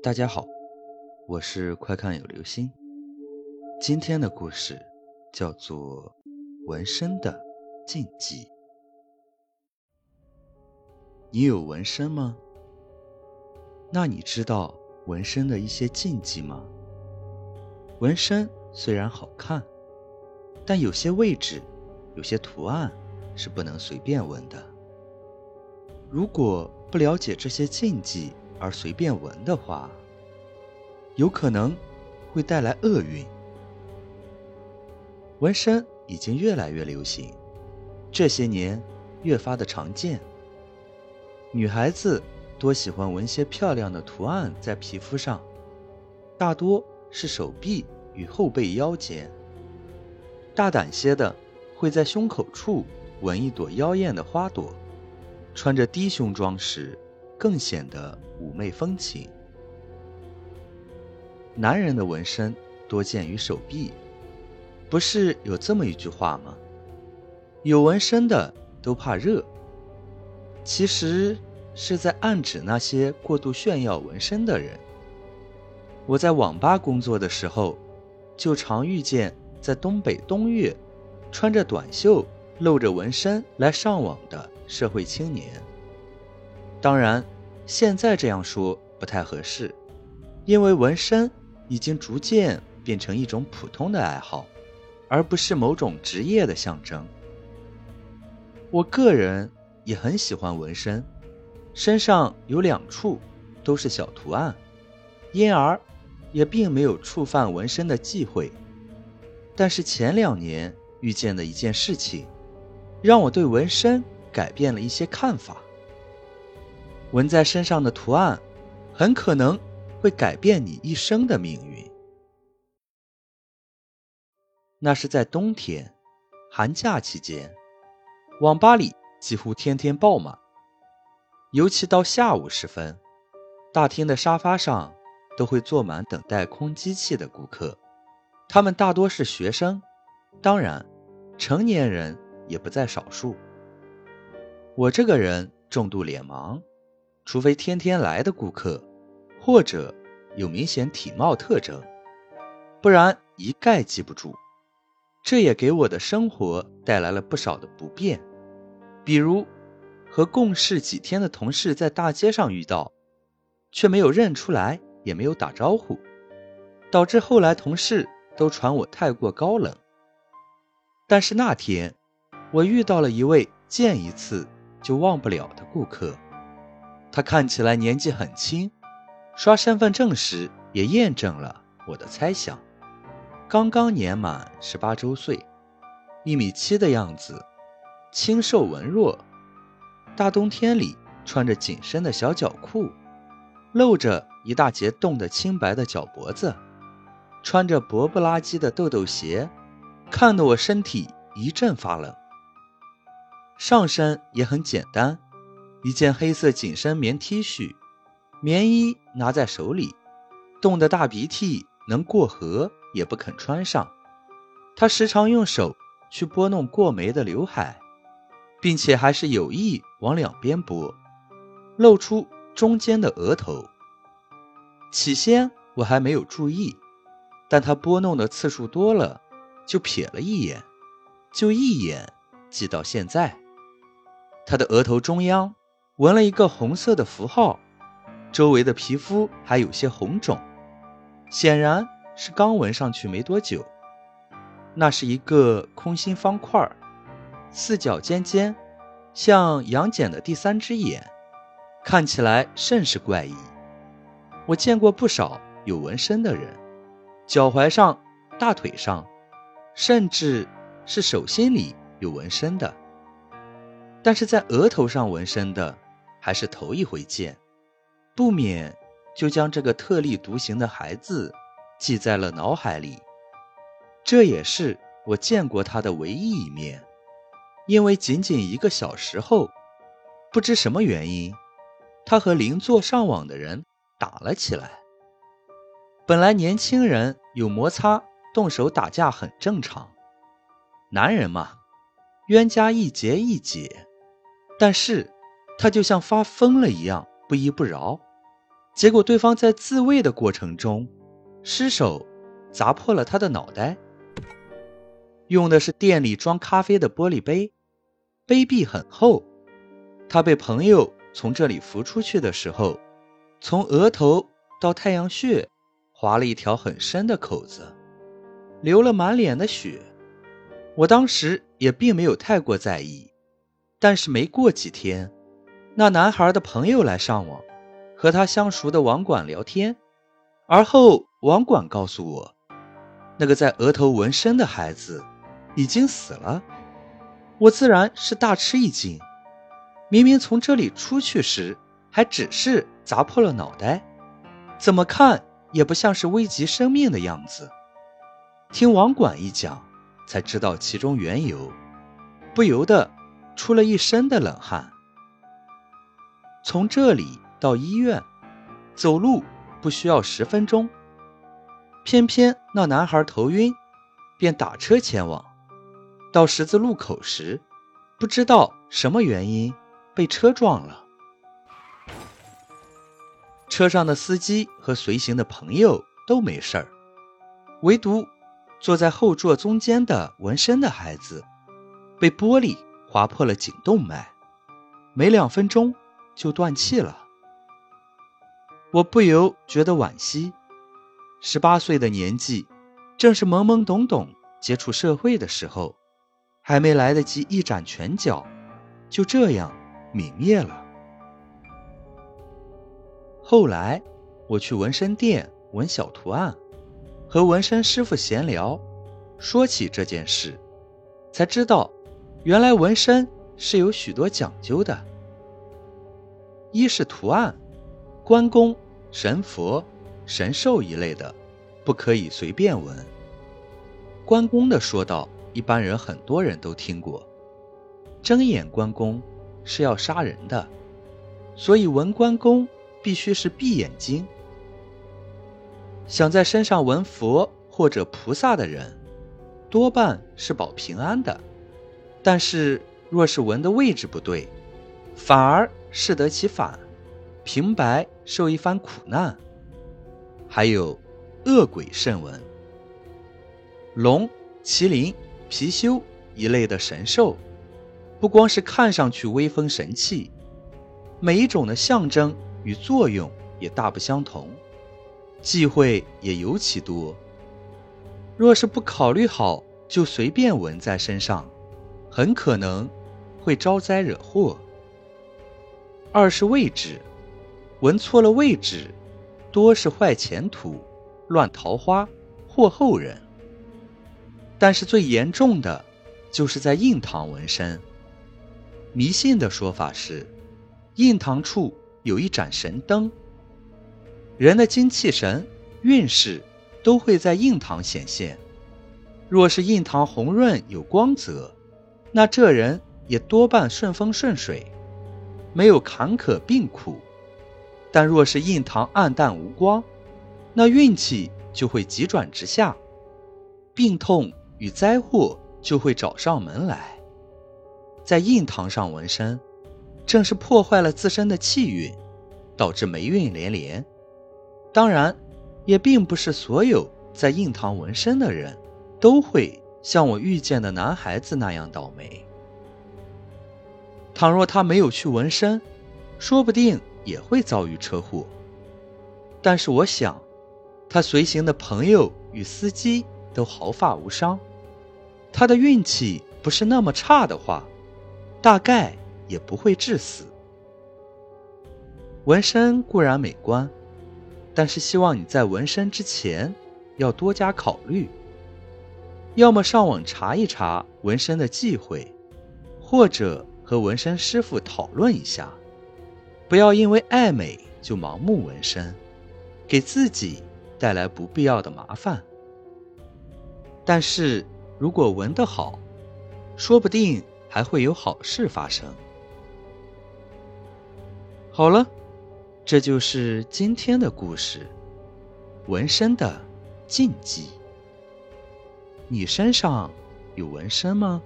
大家好，我是快看有流星。今天的故事叫做《纹身的禁忌》。你有纹身吗？那你知道纹身的一些禁忌吗？纹身虽然好看，但有些位置、有些图案是不能随便纹的。如果不了解这些禁忌，而随便纹的话，有可能会带来厄运。纹身已经越来越流行，这些年越发的常见。女孩子多喜欢纹些漂亮的图案在皮肤上，大多是手臂与后背腰间。大胆些的会在胸口处纹一朵妖艳的花朵，穿着低胸装时。更显得妩媚风情。男人的纹身多见于手臂，不是有这么一句话吗？有纹身的都怕热，其实是在暗指那些过度炫耀纹身的人。我在网吧工作的时候，就常遇见在东北冬月穿着短袖、露着纹身来上网的社会青年。当然，现在这样说不太合适，因为纹身已经逐渐变成一种普通的爱好，而不是某种职业的象征。我个人也很喜欢纹身，身上有两处都是小图案，因而也并没有触犯纹身的忌讳。但是前两年遇见的一件事情，让我对纹身改变了一些看法。纹在身上的图案，很可能会改变你一生的命运。那是在冬天，寒假期间，网吧里几乎天天爆满，尤其到下午时分，大厅的沙发上都会坐满等待空机器的顾客，他们大多是学生，当然，成年人也不在少数。我这个人重度脸盲。除非天天来的顾客，或者有明显体貌特征，不然一概记不住。这也给我的生活带来了不少的不便，比如和共事几天的同事在大街上遇到，却没有认出来，也没有打招呼，导致后来同事都传我太过高冷。但是那天，我遇到了一位见一次就忘不了的顾客。他看起来年纪很轻，刷身份证时也验证了我的猜想。刚刚年满十八周岁，一米七的样子，清瘦文弱。大冬天里穿着紧身的小脚裤，露着一大截冻得青白的脚脖子，穿着薄不拉几的豆豆鞋，看得我身体一阵发冷。上身也很简单。一件黑色紧身棉 T 恤，棉衣拿在手里，冻得大鼻涕能过河也不肯穿上。他时常用手去拨弄过眉的刘海，并且还是有意往两边拨，露出中间的额头。起先我还没有注意，但他拨弄的次数多了，就瞥了一眼，就一眼记到现在。他的额头中央。纹了一个红色的符号，周围的皮肤还有些红肿，显然是刚纹上去没多久。那是一个空心方块，四角尖尖，像杨戬的第三只眼，看起来甚是怪异。我见过不少有纹身的人，脚踝上、大腿上，甚至是手心里有纹身的，但是在额头上纹身的。还是头一回见，不免就将这个特立独行的孩子记在了脑海里。这也是我见过他的唯一一面，因为仅仅一个小时后，不知什么原因，他和邻座上网的人打了起来。本来年轻人有摩擦、动手打架很正常，男人嘛，冤家宜结宜解，但是。他就像发疯了一样，不依不饶，结果对方在自卫的过程中，失手砸破了他的脑袋。用的是店里装咖啡的玻璃杯，杯壁很厚。他被朋友从这里扶出去的时候，从额头到太阳穴划了一条很深的口子，流了满脸的血。我当时也并没有太过在意，但是没过几天，那男孩的朋友来上网，和他相熟的网管聊天，而后网管告诉我，那个在额头纹身的孩子。已经死了，我自然是大吃一惊。明明从这里出去时还只是砸破了脑袋，怎么看也不像是危及生命的样子。听网管一讲，才知道其中缘由，不由得出了一身的冷汗。从这里到医院，走路不需要十分钟，偏偏那男孩头晕，便打车前往。到十字路口时，不知道什么原因被车撞了。车上的司机和随行的朋友都没事儿，唯独坐在后座中间的纹身的孩子，被玻璃划破了颈动脉，没两分钟就断气了。我不由觉得惋惜。十八岁的年纪，正是懵懵懂懂接触社会的时候。还没来得及一展拳脚，就这样泯灭了。后来我去纹身店纹小图案，和纹身师傅闲聊，说起这件事，才知道原来纹身是有许多讲究的。一是图案，关公、神佛、神兽一类的，不可以随便纹。关公的说道。一般人很多人都听过，睁眼关公是要杀人的，所以纹关公必须是闭眼睛。想在身上纹佛或者菩萨的人，多半是保平安的。但是若是纹的位置不对，反而适得其反，平白受一番苦难。还有恶鬼慎纹，龙、麒麟。貔貅一类的神兽，不光是看上去威风神气，每一种的象征与作用也大不相同，忌讳也尤其多。若是不考虑好就随便纹在身上，很可能会招灾惹祸。二是位置，纹错了位置，多是坏前途、乱桃花、祸后人。但是最严重的，就是在印堂纹身。迷信的说法是，印堂处有一盏神灯，人的精气神、运势都会在印堂显现。若是印堂红润有光泽，那这人也多半顺风顺水，没有坎坷病苦。但若是印堂暗淡无光，那运气就会急转直下，病痛。与灾祸就会找上门来。在印堂上纹身，正是破坏了自身的气运，导致霉运连连。当然，也并不是所有在印堂纹身的人都会像我遇见的男孩子那样倒霉。倘若他没有去纹身，说不定也会遭遇车祸。但是我想，他随行的朋友与司机都毫发无伤。他的运气不是那么差的话，大概也不会致死。纹身固然美观，但是希望你在纹身之前要多加考虑。要么上网查一查纹身的忌讳，或者和纹身师傅讨论一下，不要因为爱美就盲目纹身，给自己带来不必要的麻烦。但是。如果纹得好，说不定还会有好事发生。好了，这就是今天的故事——纹身的禁忌。你身上有纹身吗？